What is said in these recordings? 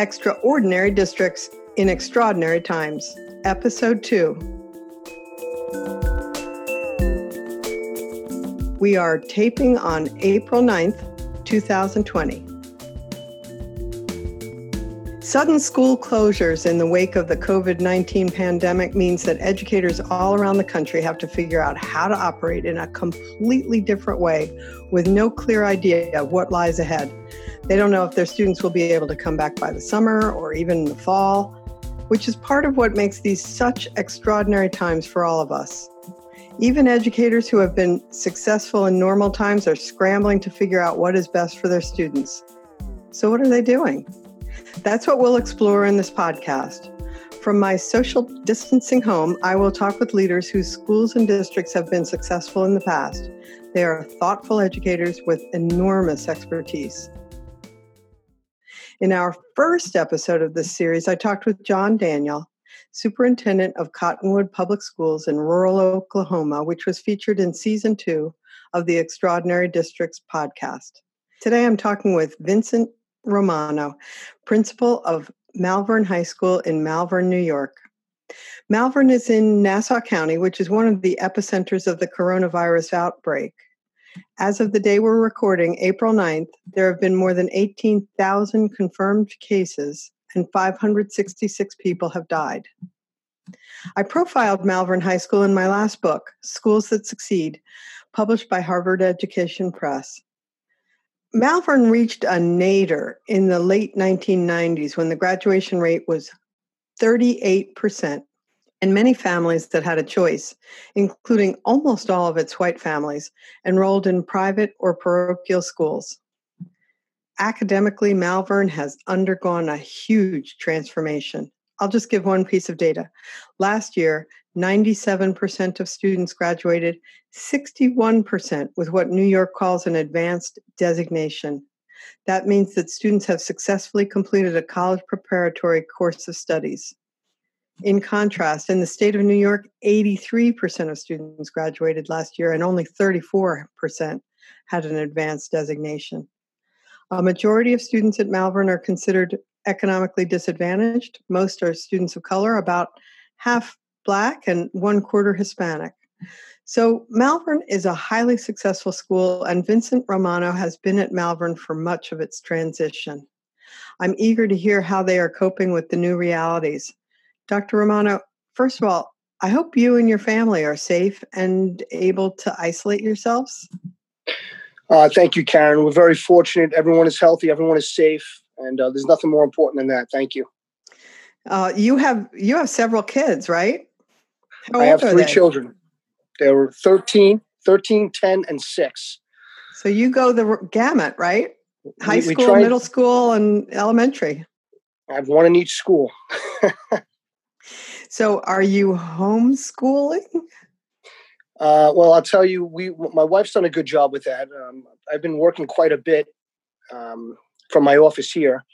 Extraordinary Districts in Extraordinary Times, Episode 2. We are taping on April 9th, 2020. Sudden school closures in the wake of the COVID 19 pandemic means that educators all around the country have to figure out how to operate in a completely different way with no clear idea of what lies ahead. They don't know if their students will be able to come back by the summer or even in the fall, which is part of what makes these such extraordinary times for all of us. Even educators who have been successful in normal times are scrambling to figure out what is best for their students. So, what are they doing? That's what we'll explore in this podcast. From my social distancing home, I will talk with leaders whose schools and districts have been successful in the past. They are thoughtful educators with enormous expertise. In our first episode of this series, I talked with John Daniel, superintendent of Cottonwood Public Schools in rural Oklahoma, which was featured in season two of the Extraordinary Districts podcast. Today I'm talking with Vincent Romano, principal of Malverne High School in Malverne, New York. Malverne is in Nassau County, which is one of the epicenters of the coronavirus outbreak. As of the day we're recording, April 9th, there have been more than 18,000 confirmed cases and 566 people have died. I profiled Malverne High School in my last book, Schools That Succeed, published by Harvard Education Press. Malverne reached a nadir in the late 1990s when the graduation rate was 38%, and many families that had a choice, including almost all of its white families, enrolled in private or parochial schools. Academically, Malverne has undergone a huge transformation. I'll just give one piece of data. Last year, 97% of students graduated, 61% with what New York calls an advanced designation. That means that students have successfully completed a college preparatory course of studies. In contrast, in the state of New York, 83% of students graduated last year and only 34% had an advanced designation. A majority of students at Malverne are considered economically disadvantaged. Most are students of color, about half Black and one quarter Hispanic. So, Malverne is a highly successful school, and Vincent Romano has been at Malverne for much of its transition. I'm eager to hear how they are coping with the new realities. Dr. Romano, first of all, I hope you and your family are safe and able to isolate yourselves. Uh, thank you, Karen. We're very fortunate. Everyone is healthy, everyone is safe, and uh, there's nothing more important than that. Thank you. Uh, you have you have several kids, right? I have three they? children. They were 13, 13, 10, and 6. So you go the gamut, right? High we, school, we middle school, and elementary. I have one in each school. so are you homeschooling? Uh, well, I'll tell you, we my wife's done a good job with that. Um, I've been working quite a bit um, from my office here,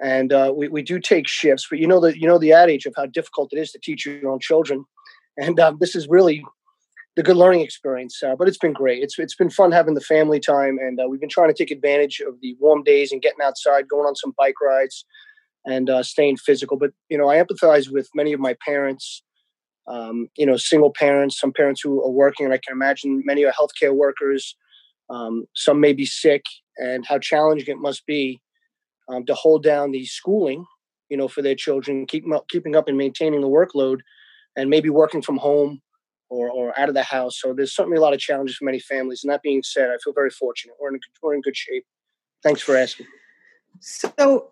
and uh, we, we do take shifts. But you know the you know the adage of how difficult it is to teach your own children and um, this is really the good learning experience. Uh, but it's been great. It's it's been fun having the family time, and uh, we've been trying to take advantage of the warm days and getting outside, going on some bike rides, and uh, staying physical. But you know, I empathize with many of my parents. Um, you know, single parents, some parents who are working, and I can imagine many are healthcare workers. Um, some may be sick, and how challenging it must be um, to hold down the schooling, you know, for their children, keep up, keeping up and maintaining the workload and maybe working from home or, or out of the house. So there's certainly a lot of challenges for many families. And that being said, I feel very fortunate. We're in, we're in good shape. Thanks for asking. So,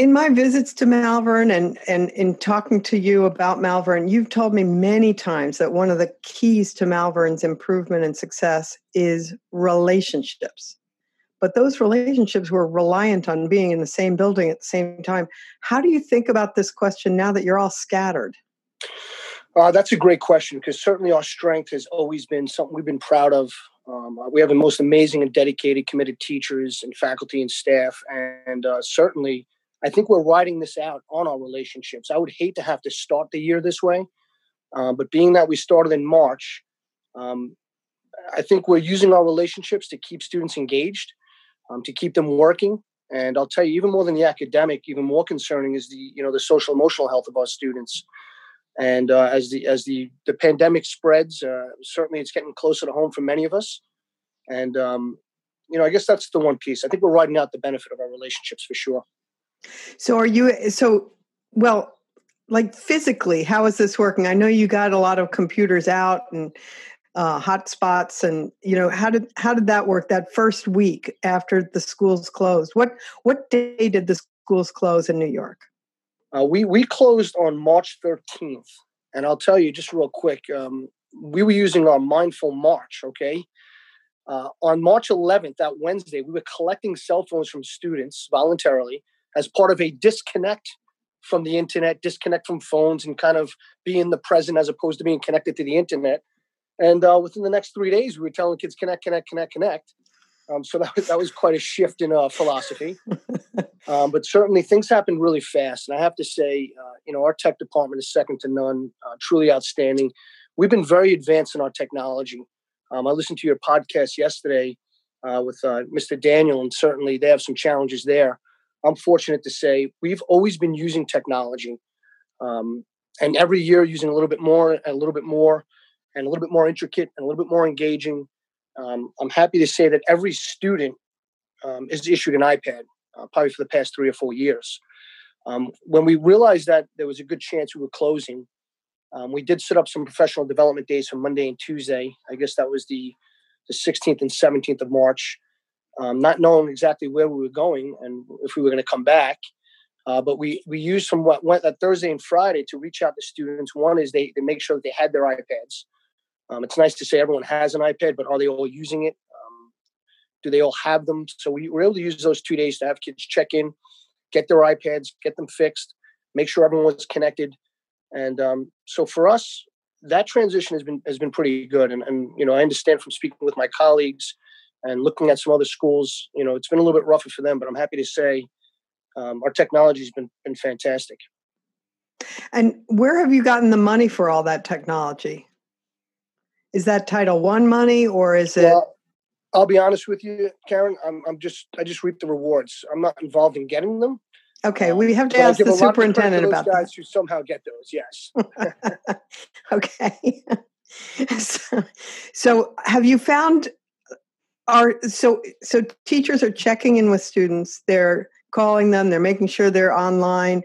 in my visits to Malverne and, and in talking to you about Malverne, you've told me many times that one of the keys to Malverne's improvement and success is relationships. But those relationships were reliant on being in the same building at the same time. How do you think about this question now that you're all scattered? Uh, that's a great question because certainly our strength has always been something we've been proud of. Um, uh, we have the most amazing and dedicated, committed teachers and faculty and staff, and uh, certainly, I think we're riding this out on our relationships. I would hate to have to start the year this way, uh, but being that we started in March, um, I think we're using our relationships to keep students engaged, um, to keep them working, And I'll tell you, even more than the academic, even more concerning is the you know the social emotional health of our students. And uh, as the as the the pandemic spreads, uh, certainly it's getting closer to home for many of us. And um, you know, I guess that's the one piece. I think we're riding out the benefit of our relationships for sure. So are you so well like physically how is this working? I know you got a lot of computers out and uh, hotspots and you know how did how did that work that first week after the schools closed? What what day did the schools close in new york? Uh, we we closed on march 13th and i'll tell you just real quick um, we were using our mindful march okay? Uh, on march 11th that wednesday we were collecting cell phones from students voluntarily as part of a disconnect from the internet disconnect from phones and kind of be in the present as opposed to being connected to the internet and uh, within the next three days, we were telling kids connect, connect, connect, connect. Um, so that was, that was quite a shift in uh, philosophy. um, but certainly things happened really fast. And I have to say, uh, you know, our tech department is second to none, uh, truly outstanding. We've been very advanced in our technology. Um, I listened to your podcast yesterday uh, with uh, Mr. Daniel, and certainly they have some challenges there. I'm fortunate to say we've always been using technology, um, and every year using a little bit more and a little bit more and a little bit more intricate and a little bit more engaging. Um, I'm happy to say that every student um, is issued an iPad, uh, probably for the past three or four years. Um, when we realized that there was a good chance we were closing, um, we did set up some professional development days for Monday and Tuesday. I guess that was the, the 16th and 17th of March, um, not knowing exactly where we were going and if we were going to come back. Uh, but we we used from what went that Thursday and Friday to reach out to students. One is they, they make sure that they had their iPads. Um, it's nice to say everyone has an iPad, but are they all using it? Um, do they all have them? So we were able to use those two days to have kids check in, get their iPads, get them fixed, make sure everyone was connected. And um, so for us, that transition has been has been pretty good. And, and you know, I understand from speaking with my colleagues and looking at some other schools, you know, it's been a little bit rougher for them. But I'm happy to say um, our technology has been been fantastic. And where have you gotten the money for all that technology? Is that Title One money or is it? Well, I'll be honest with you, Karen. I'm, I'm just I just reap the rewards. I'm not involved in getting them. Okay, um, we have to ask the superintendent about guys that. who somehow get those. Yes. okay. so, so, have you found are so so teachers are checking in with students. They're calling them. They're making sure they're online.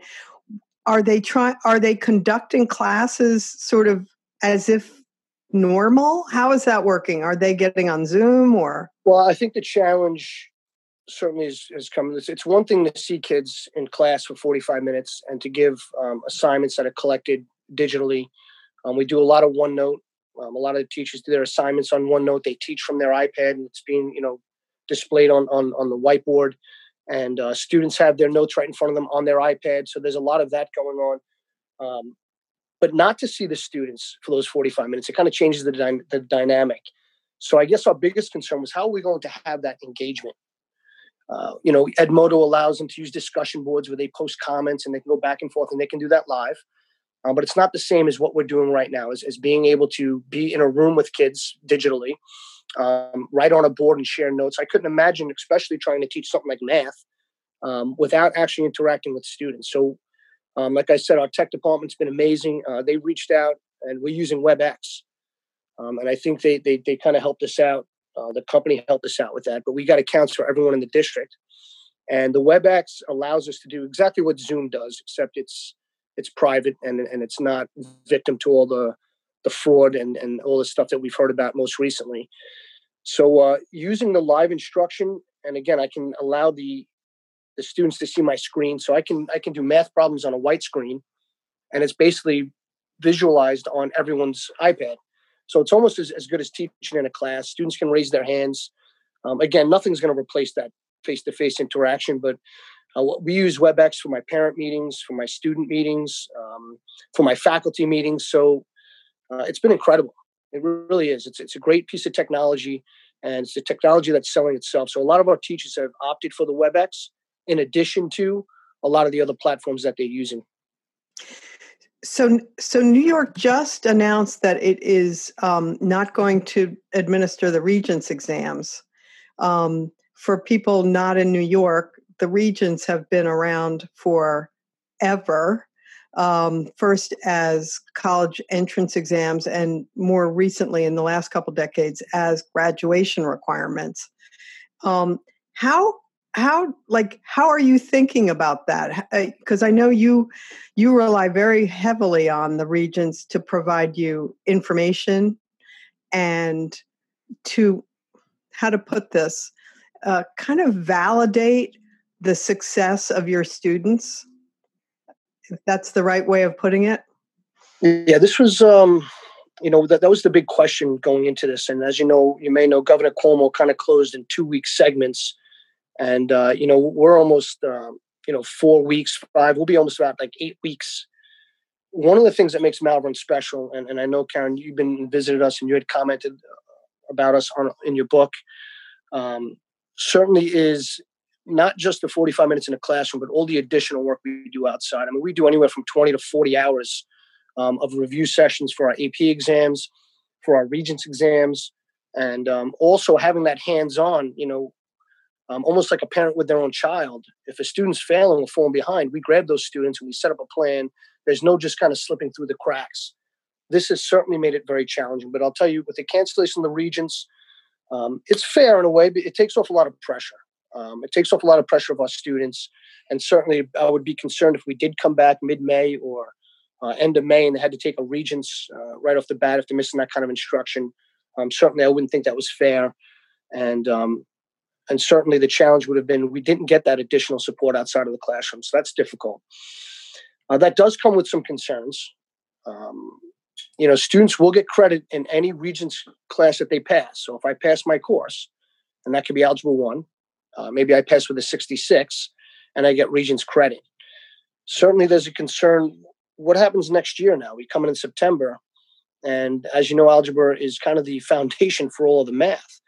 Are they trying? Are they conducting classes sort of as if normal? How is that working? Are they getting on Zoom or? Well, I think the challenge certainly is, coming. It's, it's one thing to see kids in class for 45 minutes and to give um, assignments that are collected digitally. Um, we do a lot of OneNote. Um, a lot of teachers do their assignments on OneNote. They teach from their iPad and it's being, you know, displayed on, on, on the whiteboard. And uh, students have their notes right in front of them on their iPad. So there's a lot of that going on. Um, but not to see the students for those 45 minutes. It kind of changes the, dy- the dynamic. So I guess our biggest concern was how are we going to have that engagement? Uh, you know, Edmodo allows them to use discussion boards where they post comments and they can go back and forth and they can do that live. Uh, but it's not the same as what we're doing right now, is, is being able to be in a room with kids digitally, um, write on a board and share notes. I couldn't imagine, especially trying to teach something like math um, without actually interacting with students. So um, like I said, our tech department's been amazing. Uh, they reached out, and we're using WebEx, um, and I think they they they kind of helped us out. Uh, the company helped us out with that, but we got accounts for everyone in the district, and the WebEx allows us to do exactly what Zoom does, except it's it's private and and it's not victim to all the the fraud and and all the stuff that we've heard about most recently. So uh, using the live instruction, and again, I can allow the the students to see my screen. So I can I can do math problems on a white screen, and it's basically visualized on everyone's iPad. So it's almost as, as good as teaching in a class. Students can raise their hands. Um, again, nothing's going to replace that face-to-face interaction, but uh, we use WebEx for my parent meetings, for my student meetings, um, for my faculty meetings. So uh, it's been incredible. It really is. It's it's a great piece of technology, and it's the technology that's selling itself. So a lot of our teachers have opted for the WebEx in addition to a lot of the other platforms that they're using. So, so New York just announced that it is um, not going to administer the Regents exams um, for people not in New York. The regents have been around forever. Um, first as college entrance exams, and more recently, in the last couple decades, as graduation requirements. Um, how how like how are you thinking about that because i know you you rely very heavily on the regents to provide you information and to how to put this uh, kind of validate the success of your students? If that's the right way of putting it? Yeah this was um you know that, that was the big question going into this and as you know you may know governor cuomo kind of closed in two week segments and uh, you know we're almost um, you know four weeks five we'll be almost about like eight weeks. One of the things that makes malverne special and, and i know karen you've been visited us and you had commented uh, about us on in your book um, certainly is not just the 45 minutes in a classroom but all the additional work we do outside i mean we do anywhere from 20 to 40 hours um, of review sessions for our ap exams for our regents exams and um, also having that hands-on you know um, almost like a parent with their own child. If a student's failing or falling behind, we grab those students and we set up a plan. There's no just kind of slipping through the cracks. This has certainly made it very challenging. But I'll tell you, with the cancellation of the regents, um, it's fair in a way, but it takes off a lot of pressure. Um, it takes off a lot of pressure of our students. And certainly, I would be concerned if we did come back mid May or uh, end of May and they had to take a regents uh, right off the bat if they're missing that kind of instruction. Um, certainly, I wouldn't think that was fair. And um, and certainly the challenge would have been we didn't get that additional support outside of the classroom so that's difficult uh, that does come with some concerns um, you know students will get credit in any regents class that they pass so if i pass my course and that could be algebra 1 uh, maybe i pass with a 66 and i get regents credit. Certainly there's a concern what happens next year now? We come in in september and as you know algebra is kind of the foundation for all of the math.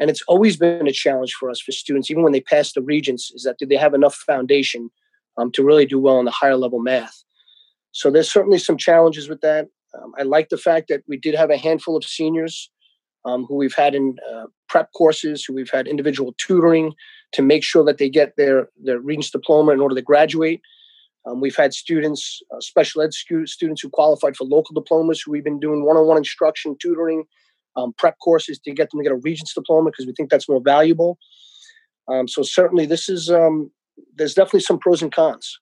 And it's always been a challenge for us for students even when they pass the regents is that do they have enough foundation um, to really do well in the higher level math? So there's certainly some challenges with that. Um, i like the fact that we did have a handful of seniors um, who we've had in uh, prep courses who we've had individual tutoring to make sure that they get their their regents diploma in order to graduate um, we've had students uh, special ed students who qualified for local diplomas who we've been doing one-on-one instruction tutoring um, prep courses to get them to get a regents diploma because we think that's more valuable. Um, so certainly, this is um, there's definitely some pros and cons.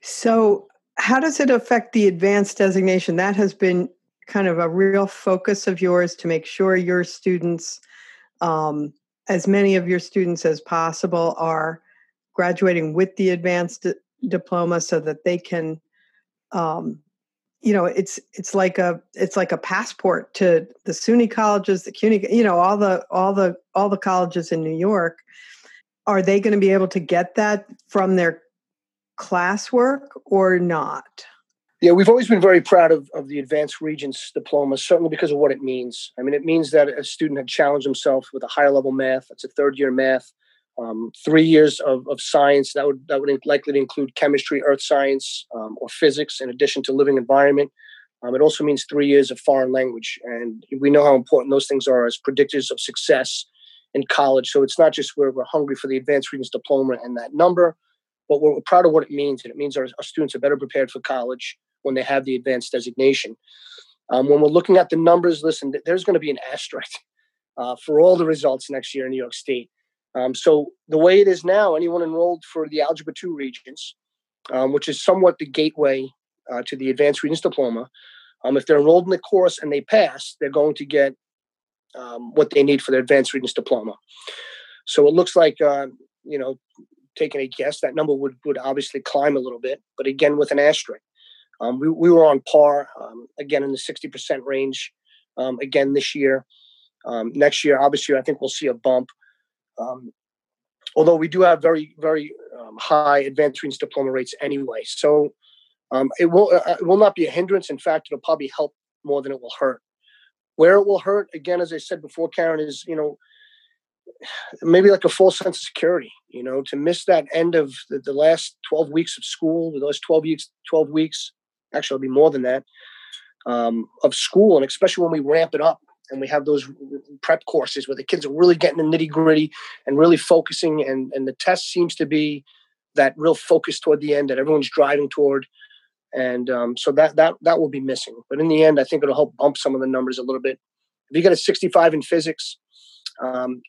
So, how does it affect the advanced designation? That has been kind of a real focus of yours to make sure your students, um, as many of your students as possible, are graduating with the advanced d- diploma so that they can um, you know it's it's like a it's like a passport to the SUNY colleges, the CUNY, you know, all the all the all the colleges in New York. Are they going to be able to get that from their classwork or not? Yeah, we've always been very proud of, of the Advanced Regents diploma, certainly because of what it means. I mean, it means that a student had challenged himself with a higher level math. That's a third year math um, three years of, of science that would that would likely include chemistry, earth science, um, or physics, in addition to living environment. Um, it also means three years of foreign language, and we know how important those things are as predictors of success in college. So it's not just where we're hungry for the advanced regents diploma and that number, but we're, proud of what it means, and it means our, our, students are better prepared for college when they have the advanced designation. Um, when we're looking at the numbers, listen, there's going to be an asterisk uh, for all the results next year in New York State. Um, so the way it is now, anyone enrolled for the Algebra 2 Regents, um, which is somewhat the gateway uh, to the Advanced Regents Diploma, um, if they're enrolled in the course and they pass, they're going to get um, what they need for their Advanced Regents Diploma. So it looks like, uh, you know, taking a guess, that number would, would obviously climb a little bit, but again, with an asterisk. Um, we, we were on par, um, again, in the 60% range again this year. next year, obviously, I think we'll see a bump. Um, although we do have very, very um, high advanced regents diploma rates anyway. So um, it will uh, it will not be a hindrance. In fact, it'll probably help more than it will hurt. Where it will hurt, again, as I said before, Karen, is you know maybe like a false sense of security. You know, to miss that end of the, the last twelve weeks of school, last twelve weeks, twelve weeks, actually, it'll be more than that um, of school, and especially when we ramp it up and we have those prep courses where the kids are really getting the nitty gritty and really focusing. And and the test seems to be that real focus toward the end that everyone's driving toward. And um, so that that that will be missing. But in the end, I think it'll help bump some of the numbers a little bit. If you get a 65 in physics, um,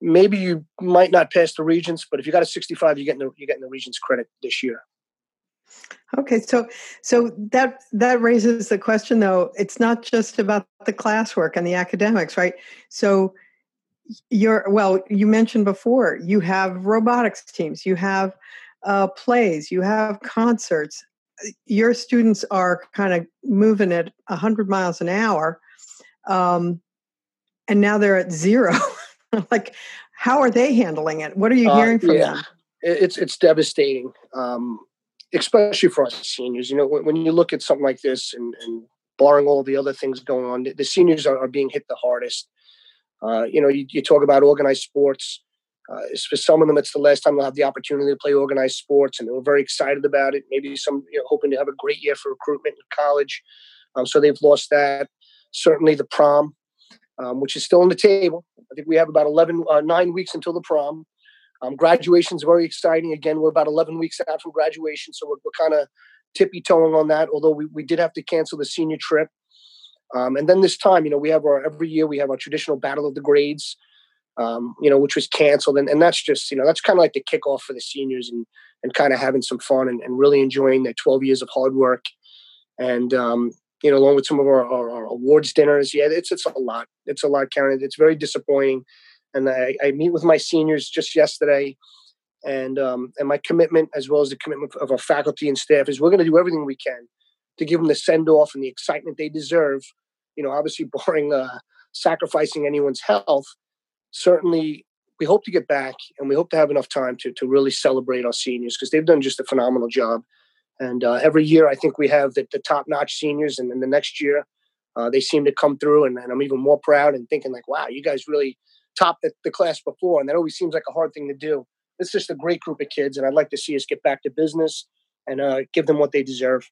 maybe you might not pass the regents, but if you got a 65, you're getting the, you're getting the regents credit this year. Okay, so so that that raises the question though. It's not just about the classwork and the academics, right? So you're well. You mentioned before you have robotics teams, you have uh, plays, you have concerts. Your students are kind of moving at hundred miles an hour, um, and now they're at zero. like, how are they handling it? What are you uh, hearing uh, from yeah. them? It's it's devastating. Um, especially for us seniors. You know, when, when you look at something like this and, and barring all the other things going on, the, the seniors are, are, being hit the hardest. Uh, you know, you, you, talk about organized sports. Uh, for some of them, it's the last time they'll have the opportunity to play organized sports, and they're very excited about it. Maybe some you know, hoping to have a great year for recruitment in college. Um, so they've lost that. Certainly, the prom, um, which is still on the table. I think we have about 11, uh, nine weeks until the prom. Um, graduation is very exciting. Again, we're about 11 weeks out from graduation, so we're, we're kind of tippy toeing on that. Although we, we did have to cancel the senior trip, um, and then this time, you know, we have our every year we have our traditional battle of the grades, um, you know, which was canceled, and, and that's just you know that's kind of like the kickoff for the seniors and and kind of having some fun and, and really enjoying their 12 years of hard work, and um, you know, along with some of our, our, our, awards dinners. Yeah, it's it's a lot. It's a lot, Karen. It's very disappointing and I, I meet with my seniors just yesterday. And um, and my commitment as well as the commitment of our faculty and staff is we're going to do everything we can to give them the send off and the excitement they deserve. You know obviously barring uh, sacrificing anyone's health certainly we hope to get back and we hope to have enough time to, to really celebrate our seniors because they've done just a phenomenal job. And uh, every year i think we have the, the top-notch seniors and then the next year uh, they seem to come through and, and i'm even more proud and thinking like wow you guys really top the, the class before, and that always seems like a hard thing to do. It's just a great group of kids, and I'd like to see us get back to business and uh, give them what they deserve.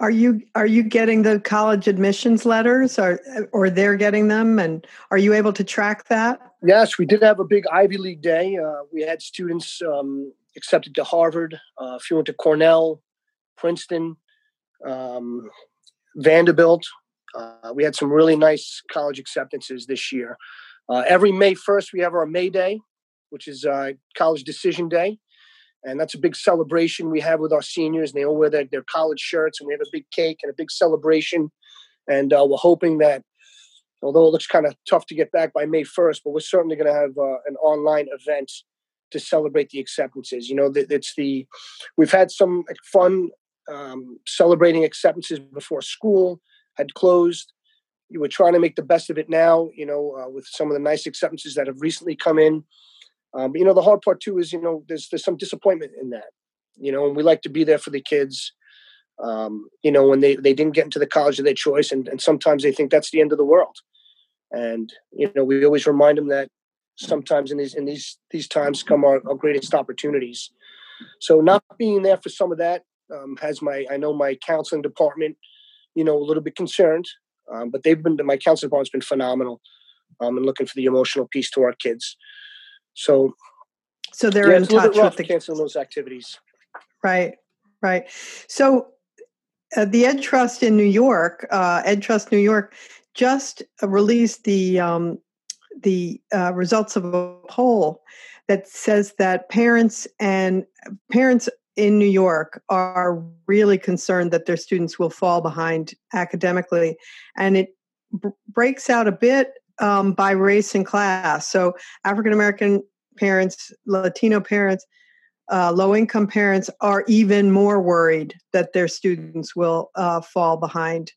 Are you are you getting the college admissions letters, or or they're getting them, and are you able to track that? Yes, we did have a big Ivy League day. Uh, we had students um, accepted to Harvard, uh, a few went to Cornell, Princeton, um, Vanderbilt. Uh, we had some really nice college acceptances this year. Uh, every May 1st, we have our May Day, which is uh, College Decision Day. And that's a big celebration we have with our seniors. And they all wear their, their college shirts, and we have a big cake and a big celebration. And uh, we're hoping that, although it looks kind of tough to get back by May 1st, but we're certainly going to have uh, an online event to celebrate the acceptances. You know, it's the, we've had some fun um, celebrating acceptances before school had closed we're trying to make the best of it now, you know, uh, with some of the nice acceptances that have recently come in. Um, but, you know, the hard part too is, you know, there's there's some disappointment in that, you know, and we like to be there for the kids, um, you know, when they, they didn't get into the college of their choice. And, and sometimes they think that's the end of the world. And, you know, we always remind them that sometimes in these, in these, these times come our, our greatest opportunities. So not being there for some of that um, has my, I know my counseling department, you know, a little bit concerned um, but they've been my counseling department's been phenomenal, um, and looking for the emotional piece to our kids. So, so they're yeah, in touch with the canceling those activities. Right, right. So, uh, the Ed Trust in New York, uh, Ed Trust New York, just released the um, the uh, results of a poll that says that parents and parents in New York are really concerned that their students will fall behind academically. And it b- breaks out a bit um, by race and class. So, African American parents, Latino parents, uh, low income parents are even more worried that their students will uh, fall behind.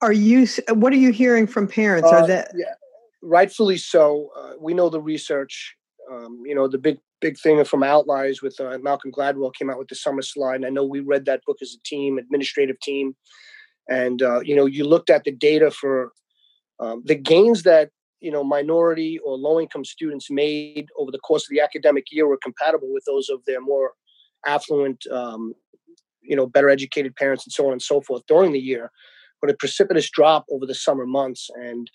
Are you? What are you hearing from parents? Are uh, that yeah, rightfully so? Uh, we know the research. Um, you know, the big big thing from Outliers with uh, Malcolm Gladwell came out with the summer slide. And I know we read that book as a team, administrative team. And, uh, you know, you looked at the data for um, the gains that, you know, minority or low income students made over the course of the academic year were compatible with those of their more affluent, um, you know, better educated parents and so on and so forth during the year. but a precipitous drop over the summer months. And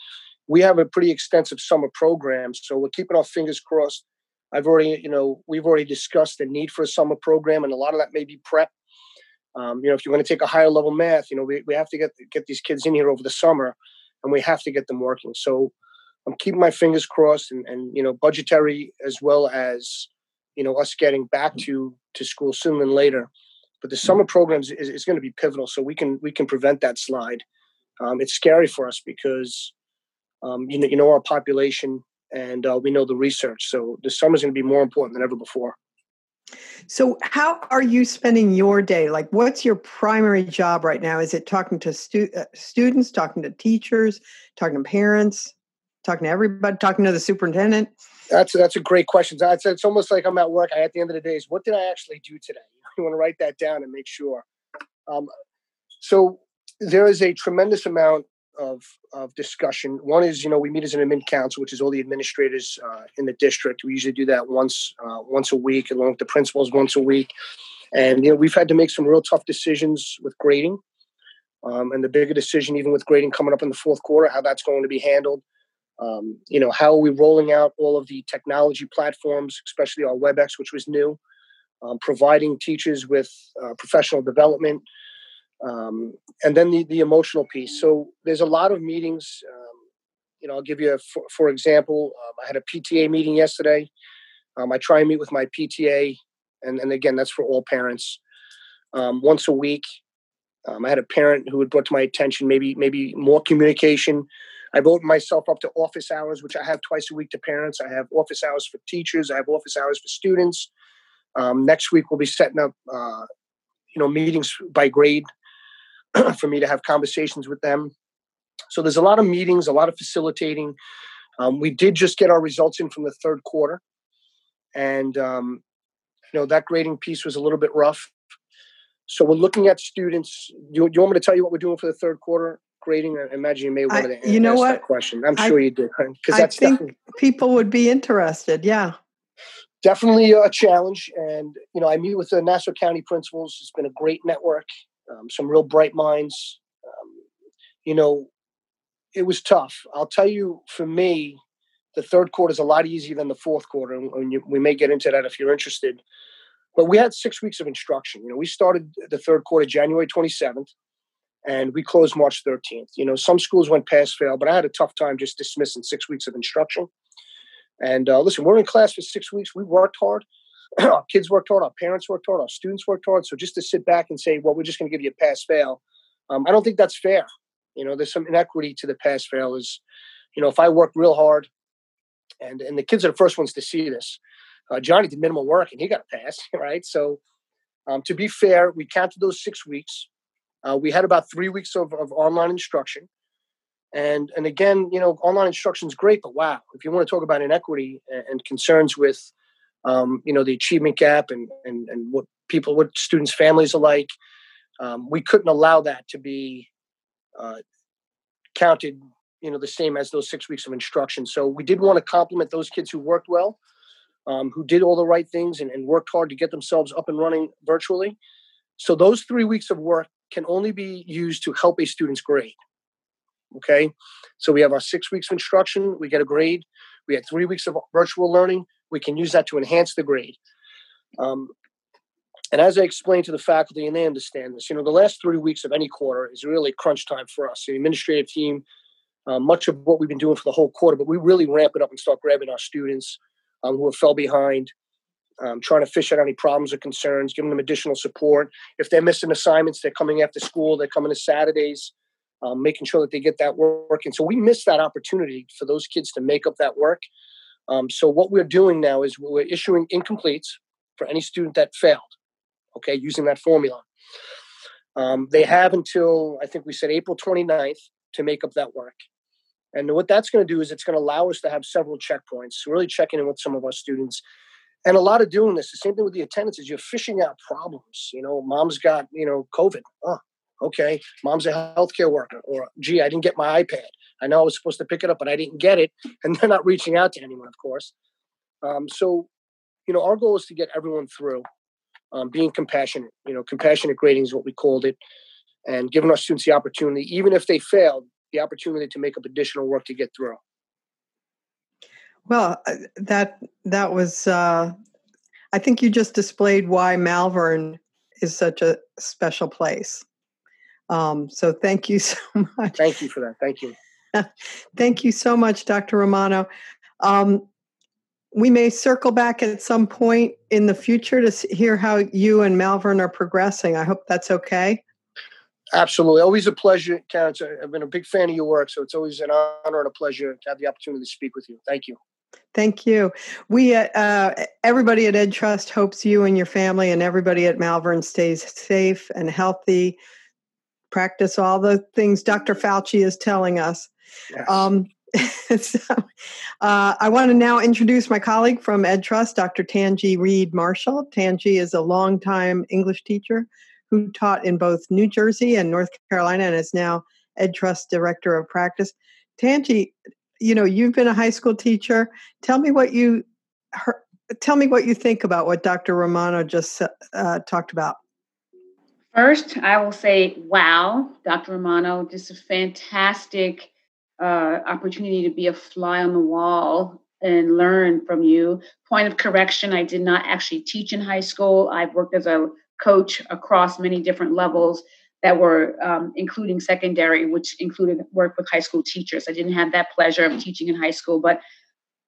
we have a pretty extensive summer program, so we're keeping our fingers crossed. I've already, you know, we've already discussed the need for a summer program, and a lot of that may be prep. Um, you know, if you're going to take a higher level math, you know, we, we have to get get these kids in here over the summer, and we have to get them working. So I'm keeping my fingers crossed, and, and you know, budgetary as well as you know us getting back to to school sooner than later. But the summer programs is, is going to be pivotal, so we can we can prevent that slide. Um, it's scary for us because um, you know you know our population and uh, we know the research. So the summer is going to be more important than ever before. So, how are you spending your day? Like, what's your primary job right now? Is it talking to stu- uh, students, talking to teachers, talking to parents, talking to everybody, talking to the superintendent? That's that's a great question. It's, it's almost like I'm at work. I, at the end of the day, is what did I actually do today? You want to write that down and make sure. Um, so there is a tremendous amount of of discussion. One is, you know, we meet as an admin council, which is all the administrators uh, in the district. We usually do that once uh, once a week, along with the principals once a week. And you know, we've had to make some real tough decisions with grading, um, and the bigger decision, even with grading coming up in the fourth quarter, how that's going to be handled. Um, you know, how are we rolling out all of the technology platforms, especially our WebEx, which was new, um, providing teachers with uh, professional development um, and then the, the emotional piece. So there's a lot of meetings. Um, you know, I'll give you, a, for, for example, um, I had a PTA meeting yesterday. Um, I try and meet with my PTA, and, and again, that's for all parents, um, once a week. Um, I had a parent who had brought to my attention maybe maybe more communication. I've opened myself up to office hours, which I have twice a week to parents. I have office hours for teachers. I have office hours for students. next week we'll be setting up, uh, you know, meetings by grade for me to have conversations with them. So there's a lot of meetings, a lot of facilitating. Um, we did just get our results in from the third quarter, and um, you know that grading piece was a little bit rough. So we're looking at students. You, you want me to tell you what we're doing for the third quarter grading? I imagine you may want to you know what? that question. I'm sure I, you did because that's I think people would be interested. Yeah, definitely a challenge. And you know, I meet with the Nassau County principals. It's been a great network um, some real bright minds. Um, you know, it was tough. I'll tell you, for me, the third quarter is a lot easier than the fourth quarter, and you, we may get into that if you're interested. But we had six weeks of instruction. You know, we started the third quarter January 27th, and we closed March 13th. You know, some schools went pass fail, but I had a tough time just dismissing six weeks of instruction. And uh, listen, we're in class for six weeks. We worked hard. our kids worked hard, our parents worked hard, our students worked hard. So just to sit back and say, well, we're just going to give you a pass fail, um, I don't think that's fair. You know, there's some inequity to the pass fail. Is you know, if I work real hard, and and the kids are the first ones to see this. Uh, Johnny did minimal work and he got a pass, right? So um, to be fair, we counted those six weeks. Uh, we had about three weeks of, of online instruction. And and again, you know, online instruction is great, but wow, if you want to talk about inequity and, and concerns with um, you know, the achievement gap and, and, and what people, what students' families are like. Um, we couldn't allow that to be uh, counted, you know, the same as those six weeks of instruction. So we did want to compliment those kids who worked well, um, who did all the right things and, and worked hard to get themselves up and running virtually. So those three weeks of work can only be used to help a student's grade. Okay. So we have our six weeks of instruction, we get a grade. We had three weeks of virtual learning, we can use that to enhance the grade. Um, and as I explained to the faculty, and they understand this, you know, the last three weeks of any quarter is really crunch time for us. The administrative team, uh, much of what we've been doing for the whole quarter, but we really ramp it up and start grabbing our students um, who have fell behind, um, trying to fish out any problems or concerns, giving them additional support. If they're missing assignments, they're coming after school, they're coming to Saturdays, um, making sure that they get that work. And so we miss that opportunity for those kids to make up that work. Um, so what we're doing now is we're issuing incompletes for any student that failed. Okay, using that formula. Um, they have until I think we said April 29th to make up that work. And what that's going to do is it's going to allow us to have several checkpoints, really checking in with some of our students. And a lot of doing this, the same thing with the attendance is you're fishing out problems. You know, mom's got, you know, COVID. Oh, okay. Mom's a healthcare worker. Or, gee, I didn't get my iPad. I know I was supposed to pick it up, but I didn't get it. And they're not reaching out to anyone, of course. Um, so, you know, our goal is to get everyone through um, being compassionate. You know, compassionate grading is what we called it. and giving our students the opportunity, even if they failed, the opportunity to make up additional work to get through. Well, uh, that that was. Uh, I think you just displayed why Malverne is such a special place. Um, so thank you so much. Thank you for that. Thank you. thank you so much, Dr. Romano. Um, we may circle back at some point in the future to hear how you and Malverne are progressing. I hope that's okay. Absolutely. Always a pleasure, Karen. I've been a big fan of your work, so it's always an honor and a pleasure to have the opportunity to speak with you. Thank you. Thank you. We, uh, everybody at Ed Trust hopes you and your family and everybody at Malverne stays safe and healthy. Practice all the things Dr. Fauci is telling us. Yes. Um, so, uh, I want to now introduce my colleague from Ed Trust, Dr. Tanji Reed Marshall. Tanji is a longtime English teacher who taught in both New Jersey and North Carolina and is now Ed Trust Director of Practice. Tanji, you know, you've been a high school teacher. Tell me what you tell me what you think about what Dr. Romano just uh, talked about. First, I will say, wow, Dr. Romano, just a fantastic uh, opportunity to be a fly on the wall and learn from you. Point of correction, I did not actually teach in high school. I've worked as a coach across many different levels that were um, including secondary, which included work with high school teachers. I didn't have that pleasure of teaching in high school, but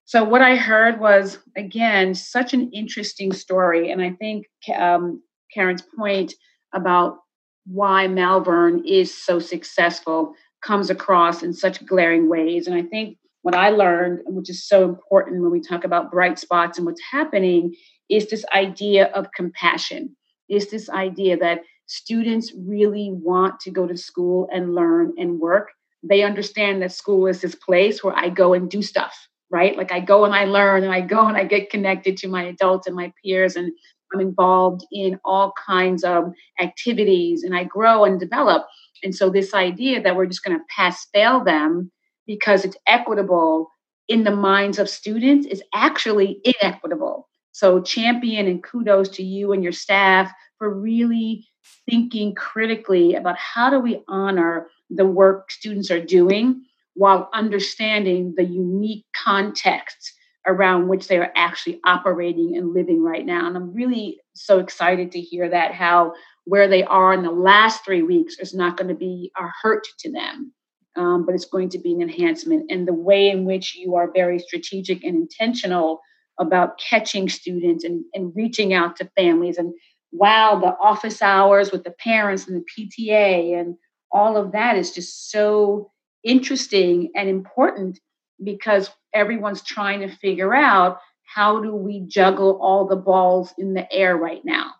so what I heard was again such an interesting story, and I think um, Karen's point about why Malverne is so successful comes across in such glaring ways. And I think what I learned, which is so important when we talk about bright spots and what's happening, is this idea of compassion is this idea that students really want to go to school and learn and work. They understand that school is this place where I go and do stuff, right? Like I go and I learn and I go and I get connected to my adults and my peers and I'm involved in all kinds of activities and I grow and develop. And so this idea that we're just going to pass fail them because it's equitable in the minds of students is actually inequitable. So, champion and kudos to you and your staff for really thinking critically about how do we honor the work students are doing while understanding the unique context around which they are actually operating and living right now. And I'm really so excited to hear that how where they are in the last three weeks is not going to be a hurt to them, um, but it's going to be an enhancement. And the way in which you are very strategic and intentional about catching students and, and reaching out to families and wow the office hours with the parents and the pta and all of that is just so interesting and important because everyone's trying to figure out how do we juggle all the balls in the air right now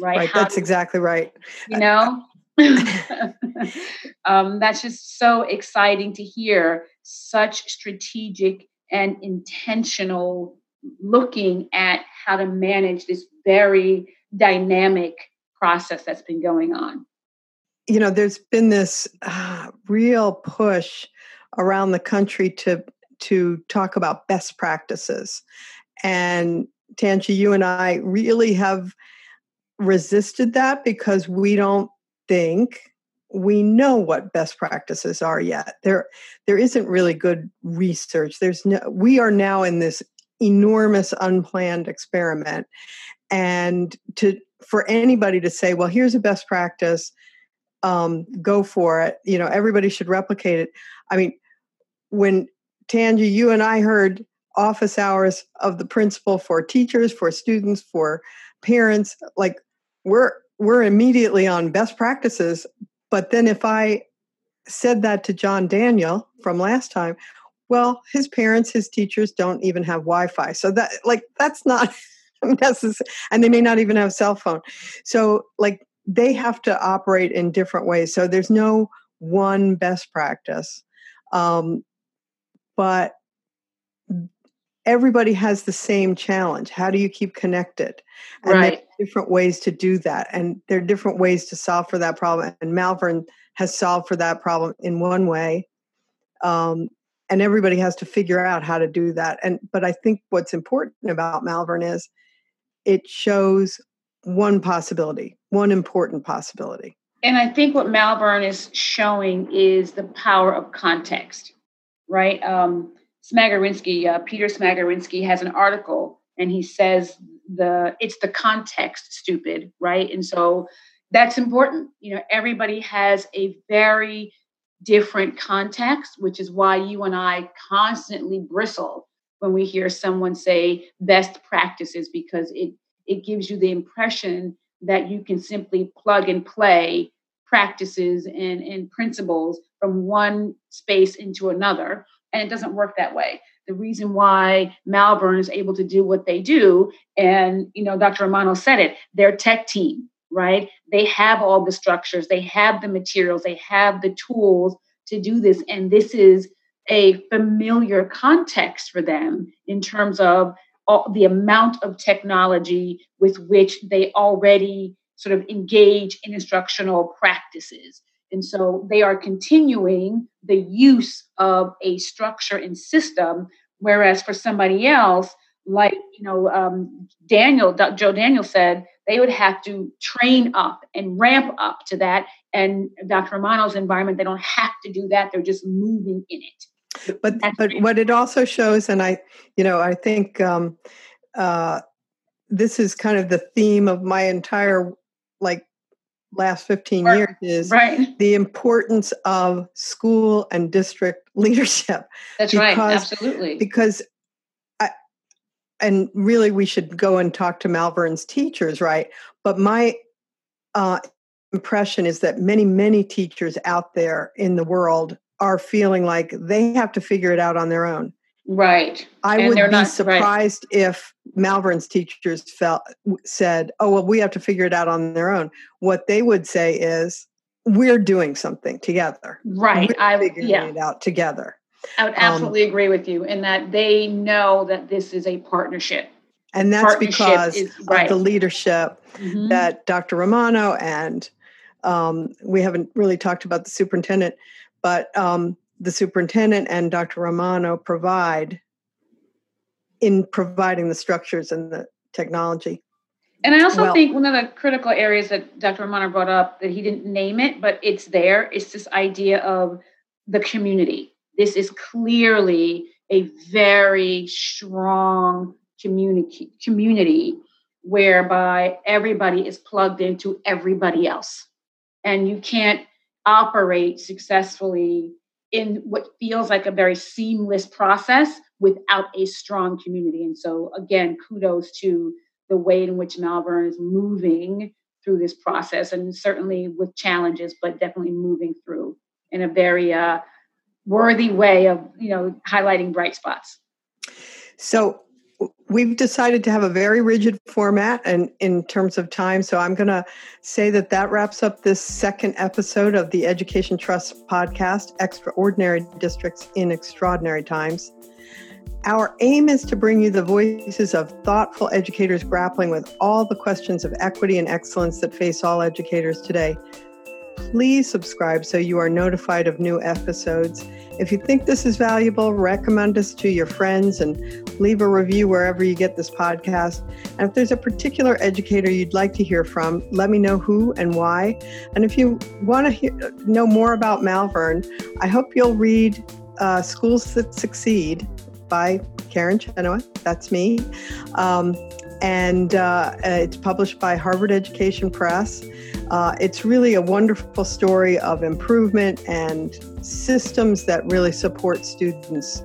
right, right that's exactly right. You know? Um, that's just so exciting to hear such strategic and intentional looking at how to manage this very dynamic process that's been going on. You know, there's been this uh, real push around the country to to talk about best practices, and Tanji, you and I really have resisted that because we don't think we know what best practices are yet. There, there isn't really good research. There's no. We are now in this enormous unplanned experiment and to for anybody to say well here's a best practice um, go for it you know everybody should replicate it i mean when tanji you and i heard office hours of the principal for teachers for students for parents like we're we're immediately on best practices. But then if i said that to john daniel from last time well his parents his teachers don't even have wi-fi. So that like that's not necessary and they may not even have cell phone. So like they have to operate in different ways. So there's no one best practice. Um, but everybody has the same challenge how do you keep connected? And right. different ways to do that and there are different ways to solve for that problem and malverne has solved for that problem in one way um, and everybody has to figure out how to do that and but i think what's important about malverne is it shows one possibility one important possibility. And I think what Malverne is showing is the power of context, right? Um, Smagorinsky, uh, Peter Smagorinsky has an article and he says the it's the context stupid, right? And so that's important. You know, everybody has a very different context, which is why you and I constantly bristle when we hear someone say best practices because it it gives you the impression that you can simply plug and play practices and, and principles from one space into another and it doesn't work that way. The reason why malverne is able to do what they do and you know dr romano said it their tech team right? They have all the structures they have the materials they have the tools to do this and this is a familiar context for them in terms of all, the amount of technology with which they already sort of engage in instructional practices. And so they are continuing the use of a structure and system, whereas for somebody else, like you know, um, Daniel, Joe Daniel said, they would have to train up and ramp up to that. And Dr. Romano's environment, they don't have to do that; they're just moving in it but but what it also shows and i you know i think um uh this is kind of the theme of my entire like last 15 right. years is right. the importance of school and district leadership that's because, right absolutely because I, and really we should go and talk to malverne's teachers right but my uh, impression is that many many teachers out there in the world are feeling like they have to figure it out on their own. Right. I and would be not, surprised right. if Malverne's teachers felt said, "Oh, well, we have to figure it out on their own." What they would say is, "We're doing something together." Right. We're I figuring yeah. it out together. I would um, absolutely um, agree with you in that they know that this is a partnership. And that's partnership because is, right. of the leadership mm-hmm. that Dr. Romano and um, we haven't really talked about the superintendent, but um, the superintendent and Dr. Romano provide in providing the structures and the technology. And I also well, think one of the critical areas that Dr. Romano brought up that he didn't name it, but it's there, is this idea of the community. This is clearly a very strong community community whereby everybody is plugged into everybody else. And you can't operate successfully in what feels like a very seamless process without a strong community. And so, again, kudos to the way in which Malverne is moving through this process, and certainly with challenges, but definitely moving through in a very uh, worthy way of you know highlighting bright spots. So we've decided to have a very rigid format and in terms of time so i'm going to say that that wraps up this second episode of the education trust podcast extraordinary districts in extraordinary times. Our aim is to bring you the voices of thoughtful educators grappling with all the questions of equity and excellence that face all educators today please subscribe so you are notified of new episodes. If you think this is valuable, recommend us to your friends and leave a review wherever you get this podcast. And if there's a particular educator you'd like to hear from, let me know who and why. And if you want to hear, know more about Malverne, I hope you'll read uh, Schools That Succeed by Karin Chenoweth. That's me. Um, and uh, it's published by Harvard Education Press. Uh, it's really a wonderful story of improvement and systems that really support students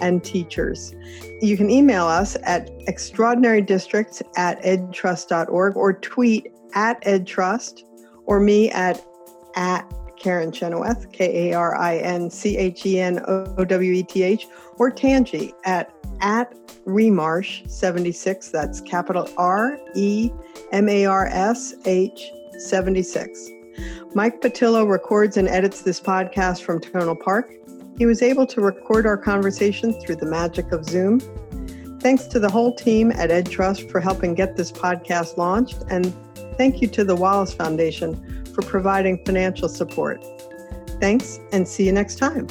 and teachers. You can email us at extraordinarydistricts at edtrust.org or tweet at edtrust or me at at Karin Chenoweth, K A R I N C H E N O W E T H, or Tangi at at Remarsh 76. That's capital R E M A R S H 76. Mike Patillo records and edits this podcast from Tonal Park. He was able to record our conversation through the magic of Zoom. Thanks to the whole team at EdTrust for helping get this podcast launched, and thank you to the Wallace Foundation for providing financial support. Thanks, and see you next time.